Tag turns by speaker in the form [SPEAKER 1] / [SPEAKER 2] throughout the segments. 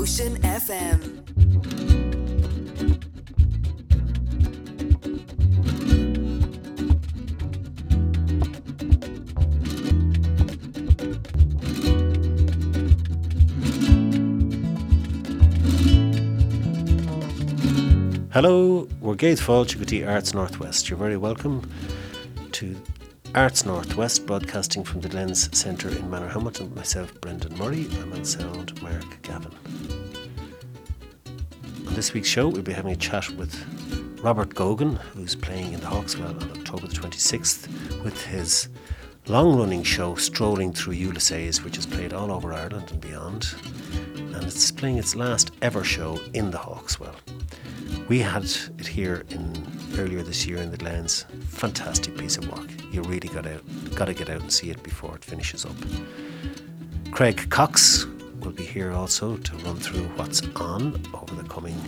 [SPEAKER 1] Ocean FM.
[SPEAKER 2] Hello, we're Gaith Fall, Arts Northwest. You're very welcome to Arts Northwest, broadcasting from the Glens Centre in Manorhamilton with myself, Brendan Murray. I'm on sound, Mark Gavin. On this week's show, we'll be having a chat with Robert Gogan, who's playing in the Hawkswell on October the 26th with his long running show Strolling Through Ulysses, which is played all over Ireland and beyond. And it's playing its last ever show in the Hawkswell. We had it here in earlier this year in the Glens. Fantastic piece of work. You really got out, got to get out and see it before it finishes up. Craig Cox will be here also to run through what's on over the coming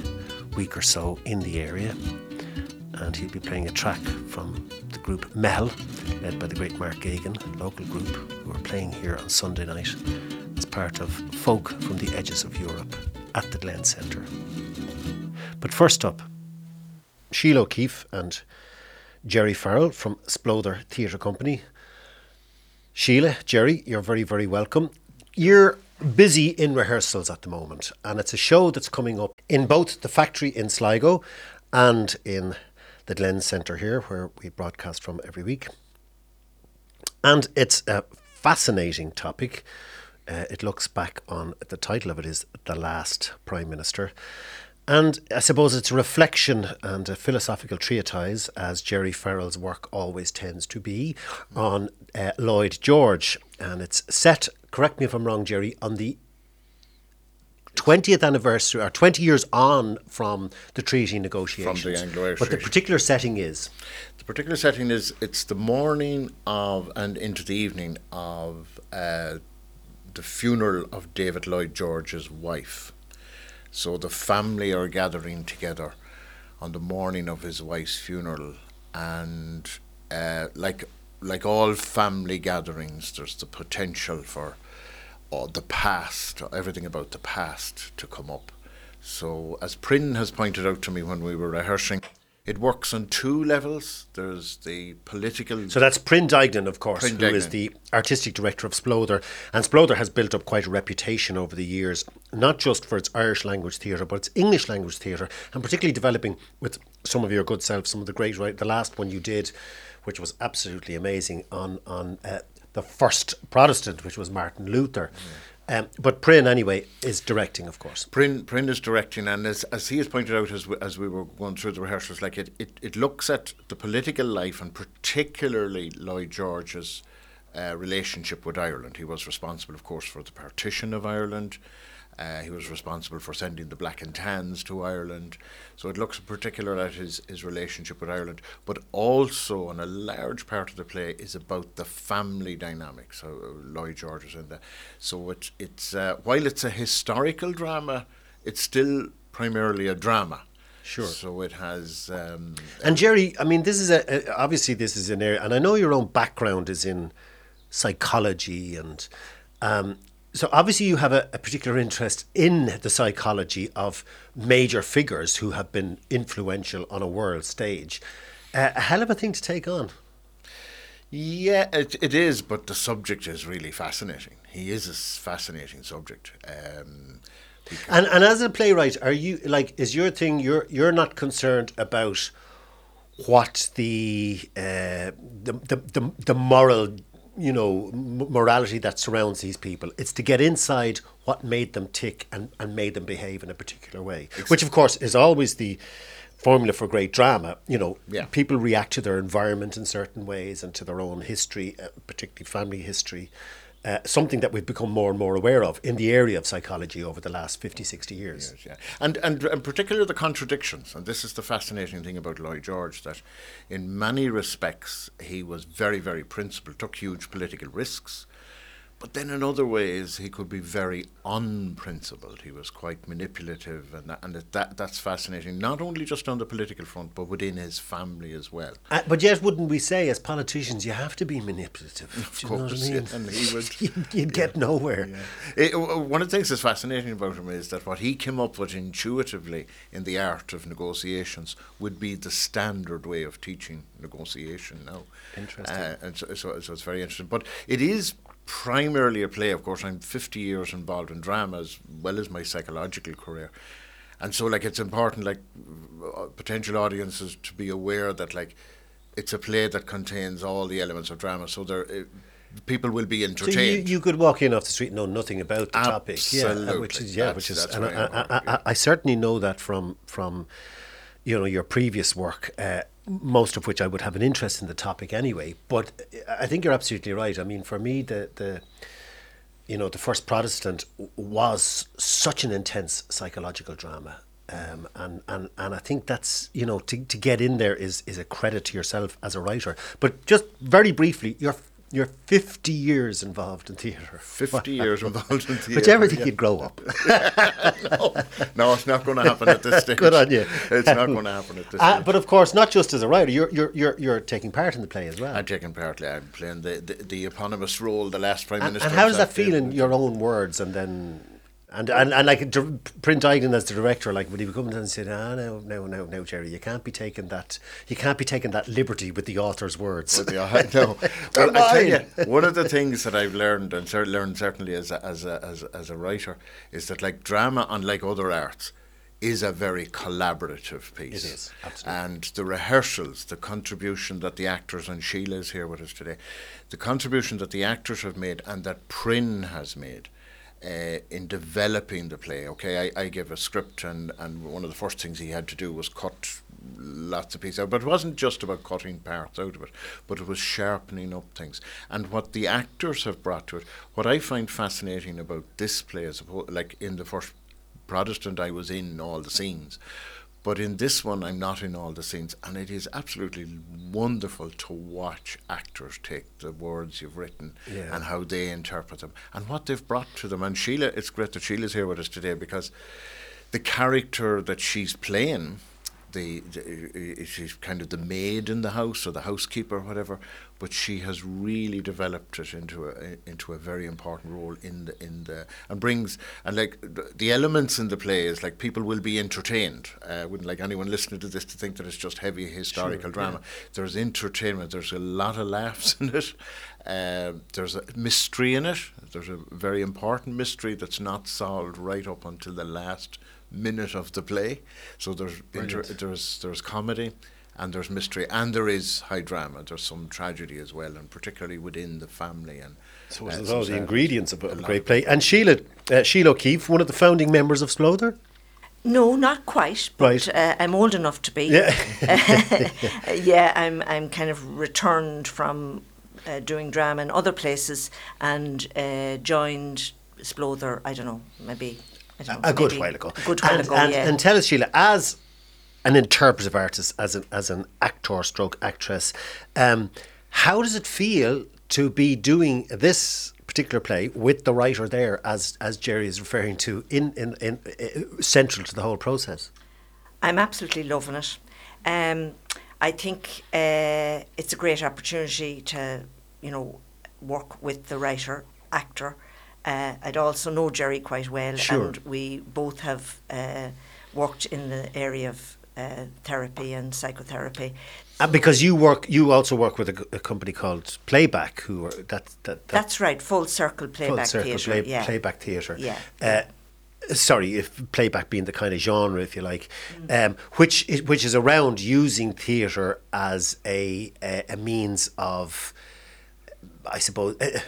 [SPEAKER 2] week or so in the area. And he'll be playing a track from the group Mel, led by the great Mark Gagan, a local group who are playing here on Sunday night as part of Folk from the Edges of Europe at the Glen Centre. But first up, Sheila O'Keefe and Jerry Farrell from Splother Theatre Company. Sheila, Jerry, you're very, very welcome. You're busy in rehearsals at the moment, and it's a show that's coming up in both the factory in Sligo and in the Glen Centre here, where we broadcast from every week. And it's a fascinating topic. Uh, it looks back on the title of it is The Last Prime Minister. And I suppose it's a reflection and a philosophical treatise, as Jerry Farrell's work always tends to be, on uh, Lloyd George. And it's set, correct me if I'm wrong, Jerry, on the 20th anniversary, or 20 years on from the treaty negotiations.
[SPEAKER 3] From the Anglo-Irish
[SPEAKER 2] But the particular setting is
[SPEAKER 3] The particular setting is it's the morning of and into the evening of uh, the funeral of David Lloyd George's wife. So the family are gathering together on the morning of his wife's funeral, and uh, like like all family gatherings, there's the potential for uh, the past, everything about the past, to come up. So, as Pryn has pointed out to me when we were rehearsing, it works on two levels. There's the political.
[SPEAKER 2] So that's Pryn Dignan, of course,
[SPEAKER 3] Pryn
[SPEAKER 2] who is
[SPEAKER 3] Dignan.
[SPEAKER 2] the artistic director of Splother. And Splother has built up quite a reputation over the years, not just for its Irish language theatre, but its English language theatre, and particularly developing with some of your good selves, some of the great, right? The last one you did, which was absolutely amazing, on, on uh, the first Protestant, which was Martin Luther. Um, but Prin, anyway, is directing, of course.
[SPEAKER 3] Prin, Pryn is directing, and as, as he has pointed out as we, as we were going through the rehearsals, like it, it, it looks at the political life and particularly Lloyd George's uh, relationship with Ireland. He was responsible, of course, for the partition of Ireland. Uh, he was responsible for sending the black and tans to Ireland. So it looks in particular at his, his relationship with Ireland, but also, and a large part of the play is about the family dynamic. So uh, Lloyd George is in there. So it, it's uh, while it's a historical drama, it's still primarily a drama.
[SPEAKER 2] Sure.
[SPEAKER 3] So it has. Um,
[SPEAKER 2] And Jerry, I mean, this is a, a obviously this is an area, and I know your own background is in psychology, and um, so obviously you have a, a particular interest in the psychology of major figures who have been influential on a world stage. Uh, a hell of a thing to take on.
[SPEAKER 3] Yeah, it, it is, but the subject is really fascinating. He is a fascinating subject. Um,
[SPEAKER 2] And and as a playwright, are you like is your thing? You're you're not concerned about what the uh, the, the the the moral you know m- morality that surrounds these people. It's to get inside what made them tick and and made them behave in a particular way, which of course is always the formula for great drama. You know,
[SPEAKER 3] Yeah.
[SPEAKER 2] people react to their environment in certain ways and to their own history, uh, particularly family history. Uh, something that we've become more and more aware of in the area of psychology over the last 50, 60 years.
[SPEAKER 3] yeah. And, and in particular the contradictions, and this is the fascinating thing about Lloyd George, that in many respects he was very, very principled, took huge political risks, But then in other ways, he could be very unprincipled. He was quite manipulative, and, that, and that, that's fascinating, not only just on the political front, but within his family as well.
[SPEAKER 2] Uh, but yet, wouldn't we say, as politicians, you have to be manipulative?
[SPEAKER 3] Of
[SPEAKER 2] Do you know what I
[SPEAKER 3] course,
[SPEAKER 2] mean?
[SPEAKER 3] yeah, and he would-
[SPEAKER 2] you'd, you'd get nowhere.
[SPEAKER 3] It, one of the things that's fascinating about him is that what he came up with intuitively in the art of negotiations would be the standard way of teaching negotiation now.
[SPEAKER 2] Interesting.
[SPEAKER 3] Uh, and so, so, so it's very interesting. But it is primarily a play, of course. I'm 50 years involved in drama as well as my psychological career. And so, like, it's important, like, uh, potential audiences to be aware that, like, it's a play that contains all the elements of drama. So there, uh, people will be
[SPEAKER 2] So
[SPEAKER 3] entertained.
[SPEAKER 2] you, you could walk in off the street and know nothing about the topic, yeah, uh, which is yeah,
[SPEAKER 3] That's-
[SPEAKER 2] which is, and I, I, I, I certainly know that from from you know your previous work, uh, most of which I would have an interest in the topic anyway. But I think you're absolutely right. I mean, for me, the the you know the first Protestant was such an intense psychological drama. Um, and, and, and I think that's you know to, to get in there is, is a credit to yourself as a writer. But just very briefly, you're you're 50 years involved in theatre.
[SPEAKER 3] 50 years involved in theatre.
[SPEAKER 2] But you ever think
[SPEAKER 3] yeah.
[SPEAKER 2] you'd grow up?
[SPEAKER 3] no, no, it's not going to happen at this stage.
[SPEAKER 2] Good on you.
[SPEAKER 3] It's not going to happen at this
[SPEAKER 2] Uh,
[SPEAKER 3] stage.
[SPEAKER 2] but of course, not just as a writer, you're, you're, you're, you're taking part in the play as well.
[SPEAKER 3] I'm taking part. I'm playing the, the, the eponymous role, the last Prime
[SPEAKER 2] and,
[SPEAKER 3] Minister.
[SPEAKER 2] and how does that feel in your own words and then and and, and like Print Eigen as the director like would he be coming down and saying ah no no no no Jerry you can't be taking that you can't be taking that liberty with the author's words
[SPEAKER 3] With the- I know. Well, I tell you, one of the things that I've learned and learned certainly as a, as, a, as, as a writer is that like drama, unlike other arts, is a very collaborative piece.
[SPEAKER 2] It is, absolutely.
[SPEAKER 3] And the rehearsals, the contribution that the actors, and Sheila is here with us today, the contribution that the actors have made and that Prin has made uh, in developing the play. Okay, I, I gave a script, and, and one of the first things he had to do was cut lots of pieces out. But it wasn't just about cutting parts out of it, but it was sharpening up things. And what the actors have brought to it, what I find fascinating about this play, as like in the first Protestant, I was in all the scenes. But in this one, I'm not in all the scenes, and it is absolutely wonderful to watch actors take the words you've written
[SPEAKER 2] Yeah.
[SPEAKER 3] and how they interpret them and what they've brought to them. And Sheila, it's great that Sheila's here with us today because the character that she's playing, the, the she's kind of the maid in the house or the housekeeper, or whatever. But she has really developed it into a into a very important role in the in the and brings and like the- elements in the play is like people will be entertained. Uh, I wouldn't like anyone listening to this to think that it's just heavy historical drama. There's entertainment. There's a lot of laughs in it. Uh, there's a mystery in it. There's a very important mystery that's not solved right up until the last minute of the play. So there's inter- there's there's comedy and there's mystery and there is high drama. There's some tragedy as well, and particularly within the family and.
[SPEAKER 2] so
[SPEAKER 3] uh,
[SPEAKER 2] there's
[SPEAKER 3] some
[SPEAKER 2] all the ingredients of a,
[SPEAKER 3] a
[SPEAKER 2] of great play and Sheila uh, Sheila O'Keefe one of the founding members of Splother
[SPEAKER 1] No, not quite. But,
[SPEAKER 2] Right.
[SPEAKER 1] Uh, I'm old enough to be.
[SPEAKER 2] Yeah.
[SPEAKER 1] yeah, I'm. I'm kind of returned from uh, doing drama in other places and uh, joined Splother. I don't know, maybe. Know,
[SPEAKER 2] a good while ago.
[SPEAKER 1] A good while
[SPEAKER 2] and,
[SPEAKER 1] ago,
[SPEAKER 2] and,
[SPEAKER 1] yeah.
[SPEAKER 2] and tell us, Sheila, as an interpretive artist, as an as an actor, stroke actress, um, how does it feel to be doing this particular play with the writer there, as as Jerry is referring to, in in, in uh, central to the whole process?
[SPEAKER 1] I'm absolutely loving it. Um, I think uh, it's a great opportunity to, you know, work with the writer, actor. Uh, I'd also know Jerry quite well,
[SPEAKER 2] Sure.
[SPEAKER 1] and we both have uh, worked in the area of uh, therapy and psychotherapy.
[SPEAKER 2] And because you work, you also work with a company called Playback, who are that that, that
[SPEAKER 1] That's right, full circle
[SPEAKER 2] full
[SPEAKER 1] playback
[SPEAKER 2] circle
[SPEAKER 1] theatre.
[SPEAKER 2] play,
[SPEAKER 1] yeah.
[SPEAKER 2] playback theatre.
[SPEAKER 1] Yeah.
[SPEAKER 2] Uh, sorry, if playback being the kind of genre, if you like,
[SPEAKER 1] Mm.
[SPEAKER 2] um, which is, which is around using theatre as a, a a means of, I suppose. Uh,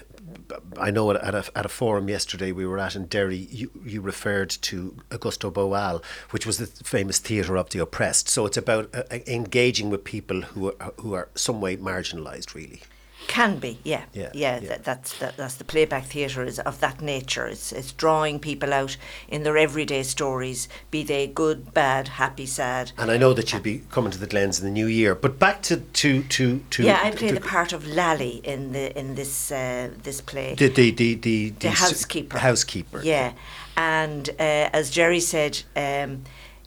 [SPEAKER 2] I know at a, at a forum yesterday we were at in Derry, you, you referred to Augusto Boal, which was the famous theatre of the oppressed. So it's about uh, engaging with people who are, who are some way marginalised, really.
[SPEAKER 1] Can be, yeah,
[SPEAKER 2] Yeah,
[SPEAKER 1] yeah.
[SPEAKER 2] yeah.
[SPEAKER 1] That, that's that, that's the playback theatre is of that nature. It's it's drawing people out in their everyday stories, be they good, bad, happy, sad.
[SPEAKER 2] And I know that you'll be coming to the Glens in the new year. But back to to to, to
[SPEAKER 1] yeah, I play
[SPEAKER 2] to-
[SPEAKER 1] the part of Lally in the in this uh, this play.
[SPEAKER 2] the the the the,
[SPEAKER 1] the housekeeper.
[SPEAKER 2] Housekeeper.
[SPEAKER 1] Yeah, and uh, as Jerry said, um,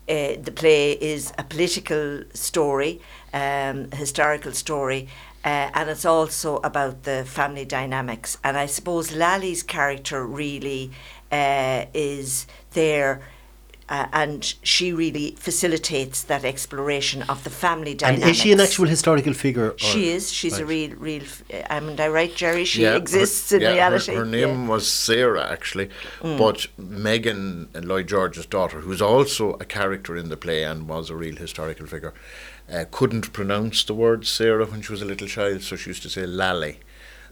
[SPEAKER 1] uh, the play is a political story, um, historical story, uh, and it's also about the family dynamics. And I suppose Lally's character really uh, is there. Uh, and she really facilitates that exploration of the family
[SPEAKER 2] And
[SPEAKER 1] dynamics.
[SPEAKER 2] is she an actual historical figure? or-
[SPEAKER 1] She is. She's a real, real. f- uh, Am I right, Jerry? She
[SPEAKER 3] her-
[SPEAKER 1] exists in
[SPEAKER 3] yeah, her-
[SPEAKER 1] reality.
[SPEAKER 3] Her,
[SPEAKER 1] Yeah. Mm.
[SPEAKER 3] name was Sarah, actually, but Megan Lloyd George's daughter, who's also a character in the play and was a real historical figure, uh, couldn't pronounce the word Sarah when she was a little child, so she used to say Lally.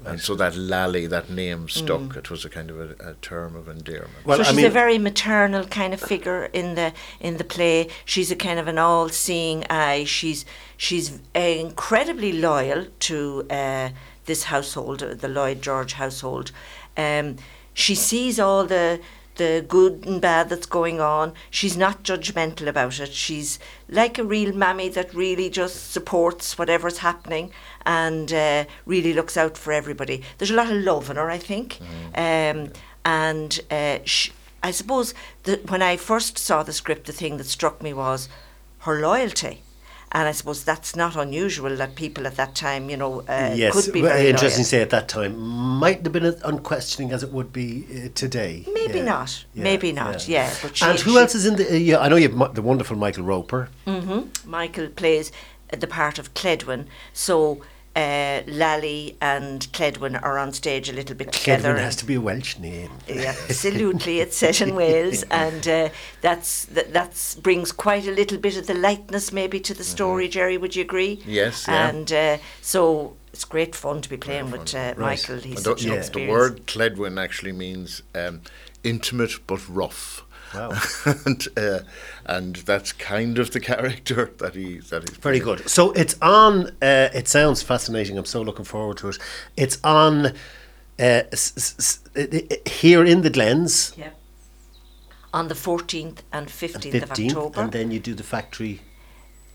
[SPEAKER 3] And so that Lally, that name stuck.
[SPEAKER 1] Mm.
[SPEAKER 3] It was a kind of a, a term of endearment.
[SPEAKER 2] Well,
[SPEAKER 1] so
[SPEAKER 2] I
[SPEAKER 1] she's
[SPEAKER 2] mean-
[SPEAKER 1] a very maternal kind of figure in the in the play. She's a kind of an all-seeing eye. She's she's incredibly loyal to uh, this household, uh, the Lloyd George household. Um, she sees all the the good and bad that's going on. She's not judgmental about it. She's like a real mammy that really just supports whatever's happening and uh, really looks out for everybody. There's a lot of love in her, I think. Um, and uh, sh- I suppose that when I first saw the script, the thing that struck me was her loyalty. And I suppose that's not unusual that people at that time, you know, uh,
[SPEAKER 2] yes,
[SPEAKER 1] could be very
[SPEAKER 2] interesting to say at that time might have been as unquestioning as it would be uh, today.
[SPEAKER 1] Maybe
[SPEAKER 2] Yeah.
[SPEAKER 1] not.
[SPEAKER 2] Yeah,
[SPEAKER 1] Maybe not. Yeah. but she,
[SPEAKER 2] and who else is in the? Uh, yeah, I know you have the wonderful Michael Roper.
[SPEAKER 1] Mm-hmm. Michael plays uh, the part of Cledwin. So uh, Lally and Cledwin are on stage a little bit together.
[SPEAKER 2] Cledwin has to be a Welsh name.
[SPEAKER 1] Yeah, absolutely, it's set in Wales, and uh, that's that that's brings quite a little bit of the lightness maybe to the story. Jerry, would you agree?
[SPEAKER 3] Yes, yeah.
[SPEAKER 1] And uh, so it's great fun to be playing with uh,
[SPEAKER 2] Right.
[SPEAKER 1] Michael. He's
[SPEAKER 3] And
[SPEAKER 1] such
[SPEAKER 3] the,
[SPEAKER 2] yeah.
[SPEAKER 3] the word Cledwin actually means um, intimate but rough.
[SPEAKER 2] Wow.
[SPEAKER 3] and uh, and that's kind of the character that he that he's
[SPEAKER 2] Very
[SPEAKER 3] playing.
[SPEAKER 2] good. So it's on. Uh, it sounds fascinating. I'm so looking forward to it. It's on uh, s- s- s- i- i- here in the Glens,
[SPEAKER 1] Yeah. On the 14th and 15th, of
[SPEAKER 2] 15th,
[SPEAKER 1] October.
[SPEAKER 2] and then you do the factory.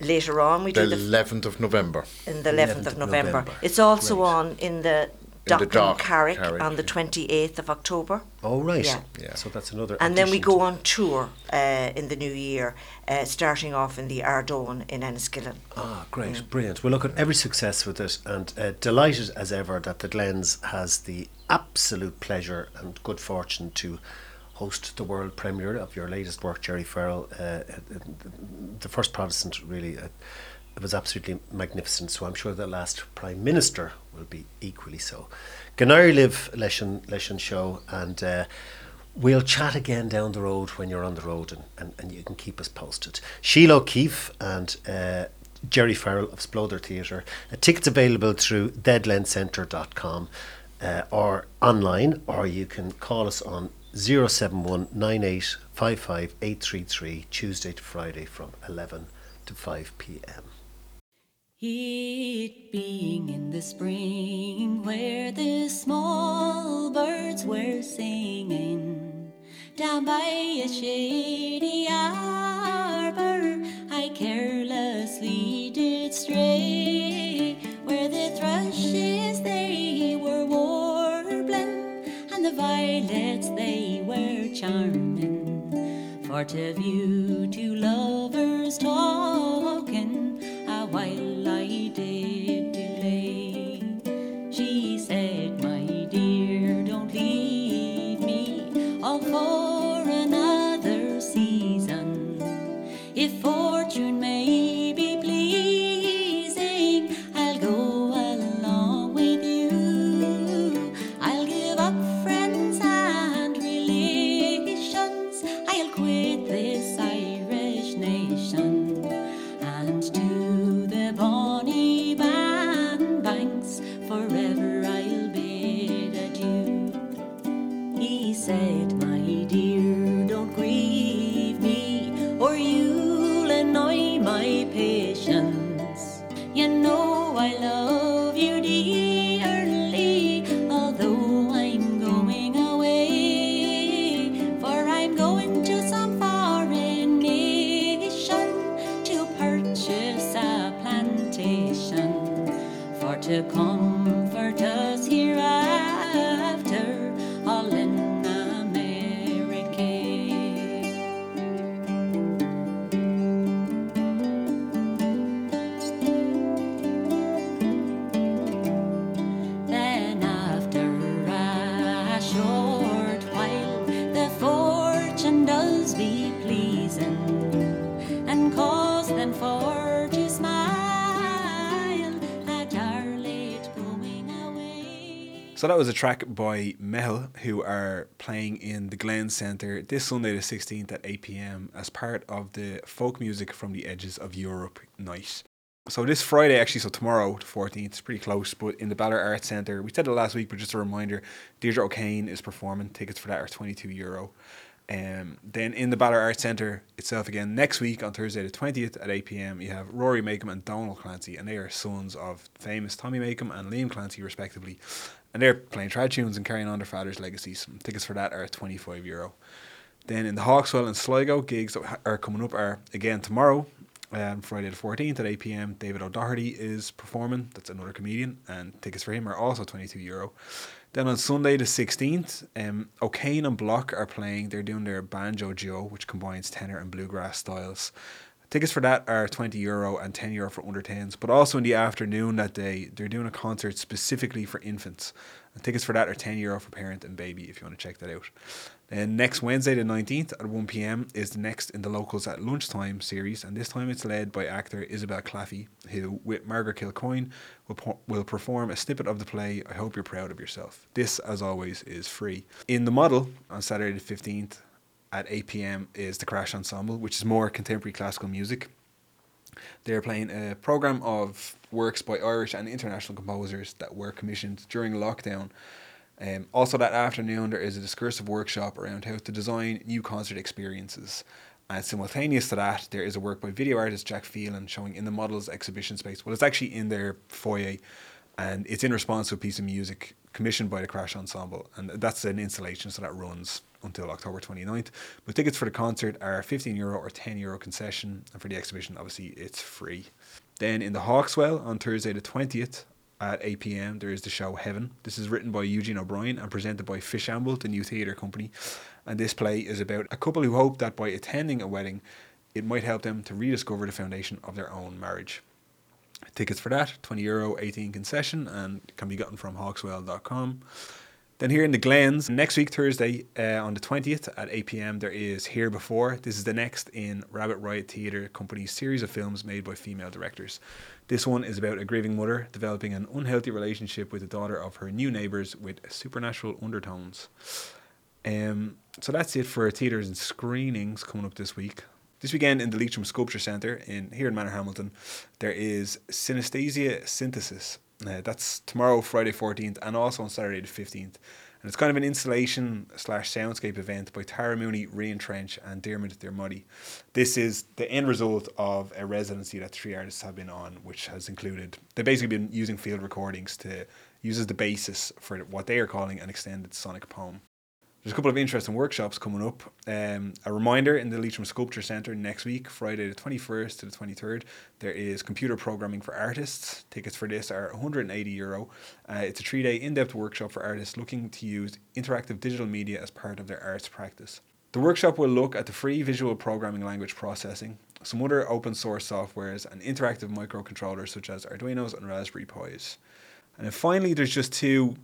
[SPEAKER 1] Later on, we
[SPEAKER 3] The
[SPEAKER 1] do the
[SPEAKER 3] eleventh of November.
[SPEAKER 1] in the 11th, of November.
[SPEAKER 2] November.
[SPEAKER 1] It's also
[SPEAKER 2] Great.
[SPEAKER 1] on in the
[SPEAKER 3] In the
[SPEAKER 1] Dock
[SPEAKER 3] Dock,
[SPEAKER 1] and Carrick,
[SPEAKER 3] Carrick,
[SPEAKER 1] on the 28th of October.
[SPEAKER 2] Oh right.
[SPEAKER 1] Yeah.
[SPEAKER 3] Yeah.
[SPEAKER 2] So that's another.
[SPEAKER 1] And then we go on tour uh, in the new year, uh, starting off in the Ardhowen in Enniskillen.
[SPEAKER 2] Ah, great, brilliant. Well, look at every success with it, and uh, delighted as ever that the Glens has the absolute pleasure and good fortune to host the world premiere of your latest work, Jerry Farrell. Uh, the first Protestant, really, uh, it was absolutely magnificent. So I'm sure the last Prime Minister will be equally so. Ganair live Leshan Leshan show, and uh, we'll chat again down the road when you're on the road, and, and, and you can keep us posted. Sheila O'Keefe and uh, Jerry Farrell of Sploder Theatre. Uh, tickets available through theglenscentre.com uh, or online, or you can call us on 071 Tuesday to Friday from 11 to 5 pm.
[SPEAKER 4] It being in the spring where the small birds were singing down by a shady arbor, I carelessly did stray where the thrushes they were warbling and the violets they were charming. For to view two lovers talking
[SPEAKER 5] So that was a track by Mehel, who are playing in the Glen Centre this Sunday, the 16th at 8 pm, as part of the Folk Music from the Edges of Europe night. So this Friday, actually, so tomorrow, the 14th, it's pretty close, but in the Balor Arts Centre, we said it last week, but just a reminder, Deirdre O'Kane is performing. Tickets for that are 22 euro. Um, then in the Balor Arts Centre itself again next week on Thursday the 20th at 8 pm you have Rory Makem and Donal Clancy and they are sons of famous Tommy Makem and Liam Clancy respectively and they're playing trad tunes and carrying on their father's legacies. Tickets for that are 25 euro. Then in the Hawkswell and Sligo gigs that are coming up are again tomorrow um, Friday the 14th at 8 pm. David O'Doherty is performing. That's another comedian, and tickets for him are also 22 euro. Then on Sunday the 16th, um, O'Kane and Block are playing. They're doing their Banjo Joe, which combines tenor and bluegrass styles. Tickets for that are 20 euro and 10 euro for under 10s. But also in the afternoon that day, they're doing a concert specifically for infants. And tickets for that are 10 euro for parent and baby if you want to check that out. Then next Wednesday, the 19th at 1 pm, is the next in the Locals at Lunchtime series. And this time it's led by actor Isabel Claffey, who, with Margaret Kilcoyne, will, po- will perform a snippet of the play I Hope You're Proud of Yourself. This, as always, is free. In the model on Saturday the 15th, at 8 pm is the Crash Ensemble, which is more contemporary classical music. They're playing a program of works by Irish and international composers that were commissioned during lockdown. Um, also, that afternoon, there is a discursive workshop around how to design new concert experiences. And simultaneous to that, there is a work by video artist Jack Phelan showing in the Models exhibition space. Well, it's actually in their foyer, and it's in response to a piece of music commissioned by the Crash Ensemble. And that's an installation, so that runs until October 29th. But tickets for the concert are 15 euro or 10 euro concession, and for the exhibition, obviously, it's free. Then in the Hawkswell on Thursday the 20th at 8 pm, there is the show Heaven. This is written by Eugene O'Brien and presented by Fishamble, the new theatre company. And this play is about a couple who hope that by attending a wedding, it might help them to rediscover the foundation of their own marriage. Tickets for that, 20 euro, 18 concession, and can be gotten from hawkswell.com. Then here in the Glens, next week, Thursday, uh, on the 20th at 8 pm, there is Here Before. This is the next in Rabbit Riot Theatre Company's series of films made by female directors. This one is about a grieving mother developing an unhealthy relationship with the daughter of her new neighbours with supernatural undertones. Um, so that's it for theatres and screenings coming up this week. This weekend in the Leitrim Sculpture Centre in here in Manor Hamilton, there is Synesthesia Synthesis. Uh, that's tomorrow, Friday 14th, and also on Saturday the 15th. And it's kind of an installation slash soundscape event by Tara Mooney, Rian Trench, and Dermot Dermody. This is the end result of a residency that three artists have been on, which has included they've basically been using field recordings to use as the basis for what they are calling an extended sonic poem. There's a couple of interesting workshops coming up. Um, a reminder in the Leitrim Sculpture Centre next week, Friday the 21st to the 23rd, there is computer programming for artists. Tickets for this are 180 euro. Uh, it's a three day in depth workshop for artists looking to use interactive digital media as part of their arts practice. The workshop will look at the free visual programming language processing, some other open source softwares, and interactive microcontrollers such as Arduinos and Raspberry Pis. And then finally, there's just two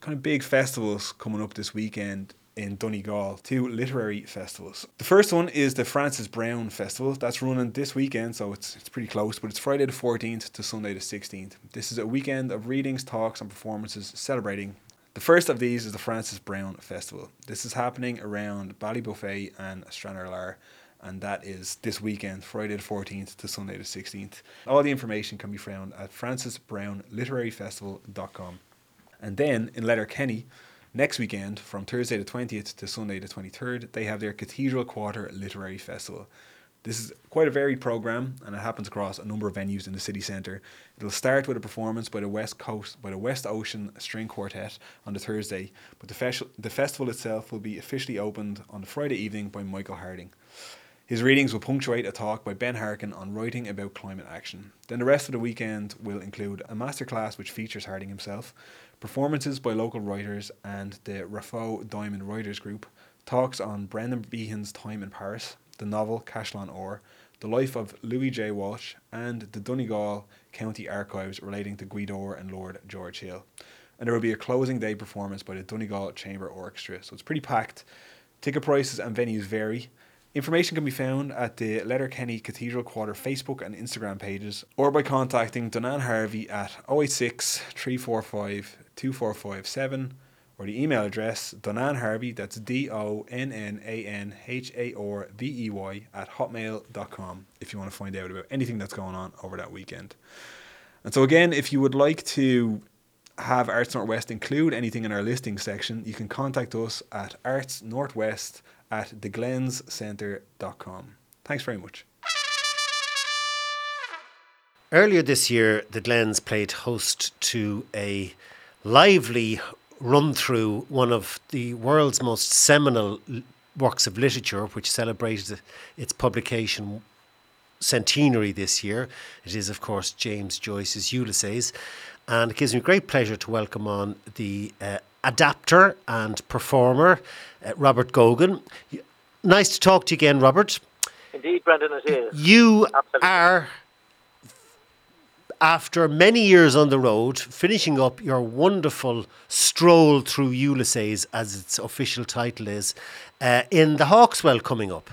[SPEAKER 5] kind of big festivals coming up this weekend in Donegal, two literary festivals. The first one is the Frances Browne Festival. That's running this weekend, so it's, it's pretty close, but it's Friday the 14th to Sunday the 16th. This is a weekend of readings, talks, and performances celebrating. The first of these is the Frances Browne Festival. This is happening around Ballybofey and Stranorlar and that is this weekend, Friday the 14th to Sunday the 16th. All the information can be found at francisbrownliteraryfestival.com. And then in Letterkenny, next weekend, from Thursday the 20th to Sunday the 23rd, they have their Cathedral Quarter Literary Festival. This is quite a varied program, and it happens across a number of venues in the city centre. It'll start with a performance by the West Coast, by the West Ocean String Quartet on the Thursday, but the, fes- the festival itself will be officially opened on the Friday evening by Michael Harding. His readings will punctuate a talk by Ben Harkin on writing about climate action. Then the rest of the weekend will include a masterclass which features Harding himself, performances by local writers and the Raphoe Diamond Writers Group, talks on Brendan Behan's time in Paris, the novel Caisleáin Óir, the life of Louis J. Walsh, and the Donegal County Archives relating to Gweedore and Lord George Hill. And there will be a closing day performance by the Donegal Chamber Orchestra. So it's pretty packed. Ticket prices and venues vary. Information can be found at the Letterkenny Cathedral Quarter Facebook and Instagram pages or by contacting Donnan Harvey at 086 345 2457 or the email address Donnan Harvey, that's D O N N A N H A R V E Y, at hotmail.com if you want to find out about anything that's going on over that weekend. And so, again, if you would like to have Arts Northwest include anything in our listing section, you can contact us at artsnorthwest at theglenscentre.com. Thanks very much.
[SPEAKER 2] Earlier this year, the Glens played host to a lively run through one of the world's most seminal works of literature, which celebrated its publication centenary this year. It is, of course, James Joyce's Ulysses. And it gives me great pleasure to welcome on the uh, adapter and performer, uh, Robert Gogan. Nice to talk to you again, Robert.
[SPEAKER 6] Indeed, Brendan, it is.
[SPEAKER 2] You
[SPEAKER 6] Absolutely.
[SPEAKER 2] are, after many years on the road, finishing up your wonderful stroll through Ulysses, as its official title is, uh, in the Hawkswell coming up.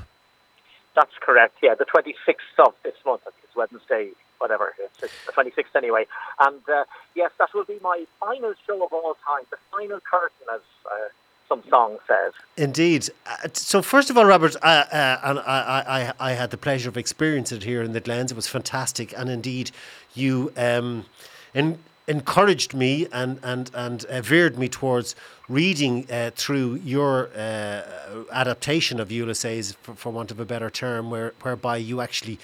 [SPEAKER 6] That's correct. Yeah, the 26th of this month. I think It's Wednesday, whatever. It's the 26th anyway. And uh, yes, that will be my final show of all time, the final curtain, as uh, some song says.
[SPEAKER 2] Indeed. Uh, so, first of all, Robert, uh, uh, and I, I, I had the pleasure of experiencing it here in the Glens. It was fantastic, and indeed, you um, en- encouraged me and and and uh, veered me towards reading uh, through your uh, adaptation of Ulysses, for, for want of a better term, where whereby you actually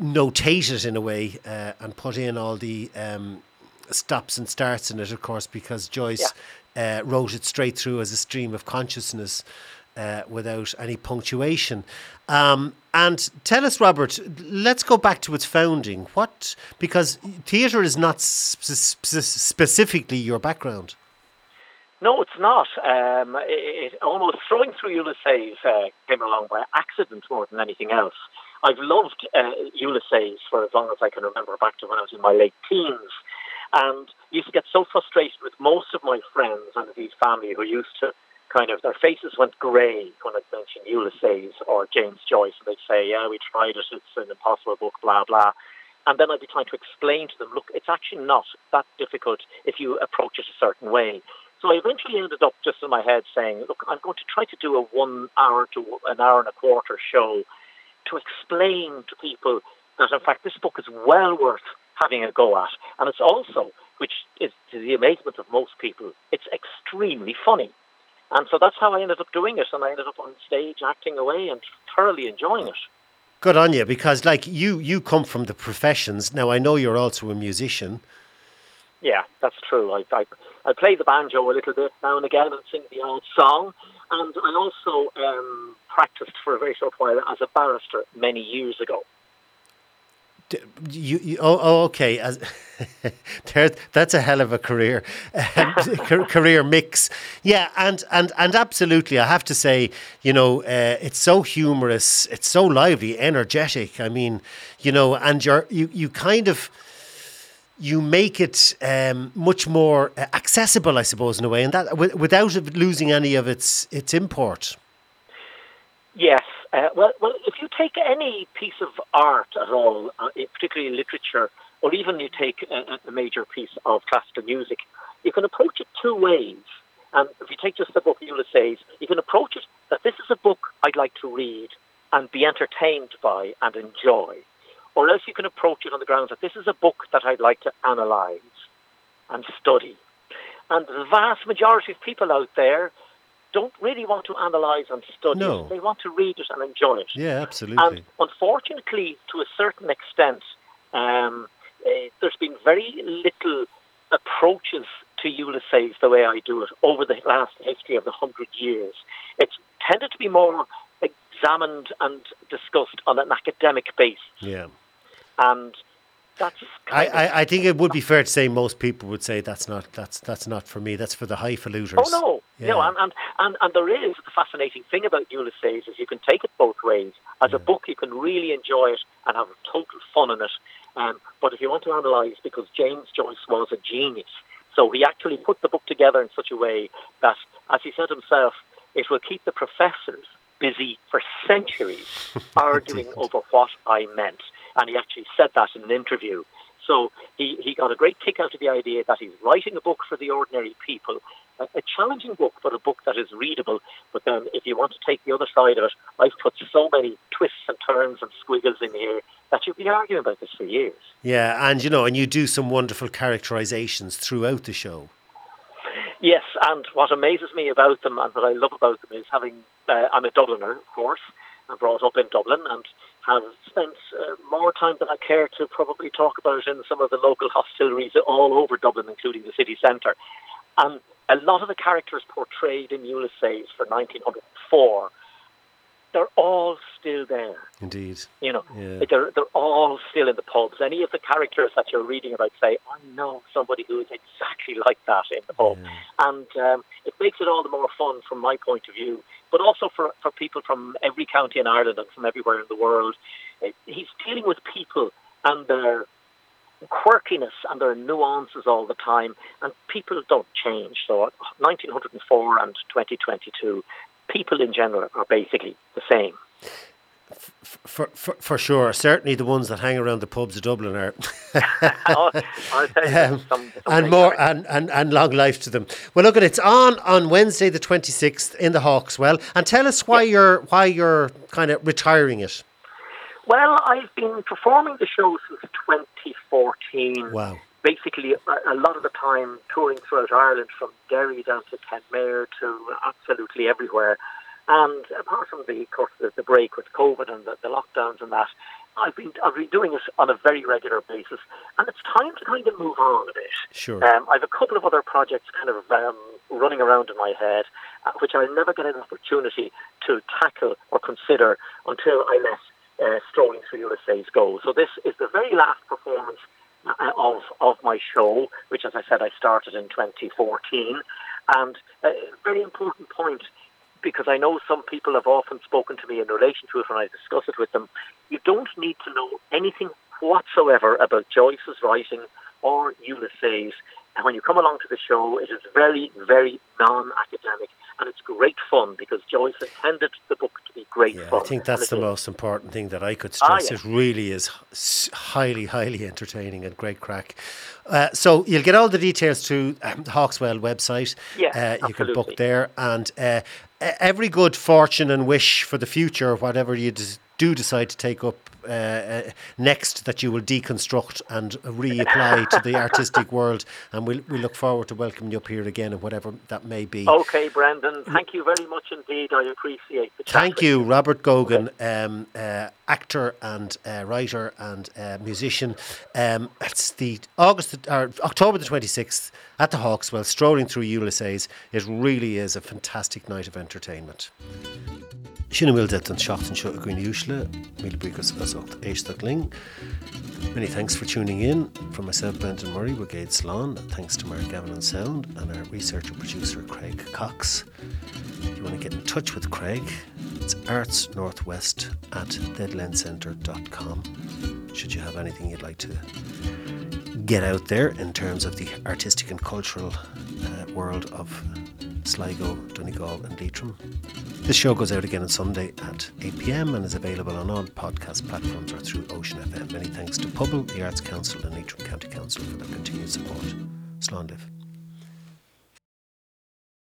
[SPEAKER 2] notate it in a way uh, and put in all the um, stops and starts in it, of course, because Joyce uh, wrote it straight through as a stream of consciousness uh, without any punctuation. Um, and tell us, Robert, let's go back to its founding. What, because theatre is not sp- sp- specifically your background.
[SPEAKER 6] No, it's not. Um, it, it, almost throwing through Ulysses uh, came along by accident more than anything else. I've loved uh, Ulysses for as long as I can remember, back to when I was in my late teens. And used to get so frustrated with most of my friends and indeed family who used to kind of, their faces went grey when I mentioned Ulysses or James Joyce. And they'd say, yeah, we tried it, it's an impossible book, blah, blah. And then I'd be trying to explain to them, look, it's actually not that difficult if you approach it a certain way. So I eventually ended up just in my head saying, look, I'm going to try to do a one hour to an hour and a quarter show to explain to people that in fact this book is well worth having a go at. And it's also, which is to the amazement of most people, it's extremely funny. And so that's how I ended up doing it. And I ended up on stage acting away and thoroughly enjoying it.
[SPEAKER 2] Good on you, because like you, you come from the professions. Now I know you're also a musician.
[SPEAKER 6] Yeah, that's true. I, I, I play the banjo a little bit now and again and sing the odd song. And I also um, practiced for a very short while as a barrister many years ago.
[SPEAKER 2] You, you oh, oh okay. As there, that's a hell of a career, um, career mix. Yeah, and and and absolutely, I have to say, you know, uh, it's so humorous, it's so lively, energetic. I mean, you know, and you're you you kind of you make it um, much more uh, accessible, I suppose, in a way, and that wi- without losing any of its its import.
[SPEAKER 6] Yes. Uh, well, well, if you take any piece of art at all, uh, particularly literature, or even you take a, a major piece of classical music, you can approach it two ways. And if you take just the book Ulysses, you can approach it that this is a book I'd like to read and be entertained by and enjoy. Or else you can approach it on the grounds that this is a book that I'd like to analyse and study. And the vast majority of people out there don't really want to analyse and study
[SPEAKER 2] No.
[SPEAKER 6] They want to read it and enjoy it.
[SPEAKER 2] Yeah, absolutely.
[SPEAKER 6] And unfortunately, to a certain extent, um, eh, there's been very little approaches to Ulysses the way I do it over the last history of the hundred years. It's tended to be more examined and discussed on an academic basis,
[SPEAKER 2] yeah.
[SPEAKER 6] and that's
[SPEAKER 2] I,
[SPEAKER 6] of-
[SPEAKER 2] I, I think it would be fair to say most people would say that's not that's that's not for me. That's for the highfaluters.
[SPEAKER 6] Oh no, no,
[SPEAKER 2] Yeah.
[SPEAKER 6] and, and and and there is the fascinating thing about Ulysses is you can take it both ways. As a book, you can really enjoy it and have total fun in it. Um, but if you want to analyse, because James Joyce was a genius, so he actually put the book together in such a way that, as he said himself, it will keep the professors busy for centuries arguing over what I meant. And he actually said that in an interview. So he, he got a great kick out of the idea that he's writing a book for the ordinary people, a, a challenging book, but a book that is readable. But then if you want to take the other side of it, I've put so many twists and turns and squiggles in here that you'll be arguing about this for years.
[SPEAKER 2] Yeah, and you know, and you do some wonderful characterizations throughout the show.
[SPEAKER 6] Yes, and what amazes me about them and what I love about them is having, uh, I'm a Dubliner, of course, and brought up in Dublin and have spent uh, more time than I care to probably talk about in some of the local hostilleries all over Dublin, including the city centre. And a lot of the characters portrayed in Ulysses for 1904 they're all still there.
[SPEAKER 2] Indeed.
[SPEAKER 6] You know,
[SPEAKER 2] Yeah.
[SPEAKER 6] they're they're all still in the pubs. Any of the characters that you're reading about say, I know somebody who is exactly like that in the pub, and um, it makes it all the more fun from my point of view. But also for for people from every county in Ireland and from everywhere in the world, Uh, he's dealing with people and their quirkiness and there are nuances all the time, and people don't change. So, 1904 and 2022, people in general are basically the same.
[SPEAKER 2] For, for, for sure. Certainly the ones that hang around the pubs of Dublin are.
[SPEAKER 6] I'll, I'll tell you,
[SPEAKER 2] Um,
[SPEAKER 6] some,
[SPEAKER 2] and more and, and, and long life to them. Well, look at it's on on Wednesday the twenty sixth in the Hawkswell, and tell us why you're why you're kind of retiring it.
[SPEAKER 6] Well, I've been performing the show since 2014.
[SPEAKER 2] Wow.
[SPEAKER 6] Basically, a, lot of the time touring throughout Ireland, from Derry down to Kenmare to absolutely everywhere. And apart from the, of course, the, the break with COVID and the, the lockdowns and that, I've been I've been doing it on a very regular basis, and it's time to kind of move on a bit.
[SPEAKER 2] Sure.
[SPEAKER 6] Um, I've a couple of other projects kind of um, running around in my head, uh, which I'll never get an opportunity to tackle or consider until I let uh, Strolling Through Ulysses go. So this is the very last performance uh, of of my show, which, as I said, I started in 2014, and a very important point because I know some people have often spoken to me in relation to it when I discuss it with them. You don't need to know anything whatsoever about Joyce's writing or Ulysses. And when you come along to the show, it is very, very non-academic, and it's great fun because Joyce intended the book to be great
[SPEAKER 2] Yeah,
[SPEAKER 6] fun.
[SPEAKER 2] I think that's the
[SPEAKER 6] is.
[SPEAKER 2] most important thing that I could
[SPEAKER 6] Ah,
[SPEAKER 2] stress.
[SPEAKER 6] yeah.
[SPEAKER 2] It really is highly, highly entertaining and great crack. Uh, so you'll get all the details through um, the Hawkswell website.
[SPEAKER 6] Yeah,
[SPEAKER 2] uh, you can book there, and uh, every good fortune and wish for the future, whatever you des- do decide to take up uh, uh, next, that you will deconstruct and reapply to the artistic world. And we we look forward to welcoming you up here again, and whatever that may be.
[SPEAKER 6] Okay, Brendan, thank you very much indeed. I appreciate the
[SPEAKER 2] Thank you, Robert Gogan, um, uh, actor and uh, writer and uh, musician. Um, it's the August or October the twenty sixth at the Hawkswell, strolling through Ulysses. It really is a fantastic night of entertainment. Sinna bhfuil det an seachtain seo a gine úsle, mí buchas as éisteach ling. Many thanks for tuning in. From myself, Brendan Murray, Brigade Salon. Thanks to Mark Gavin on Sound and our researcher producer, Craig Cox. If you want to get in touch with Craig, it's artsnorthwest at theglenscentre.com. Should you have anything you'd like to get out there in terms of the artistic and cultural uh, world of Sligo, Donegal, and Leitrim. This show goes out again on Sunday at 8 pm and is available on all podcast platforms or through Ocean FM. Many thanks to Pobal, the Arts Council, and Leitrim County Council for their continued support. Slán.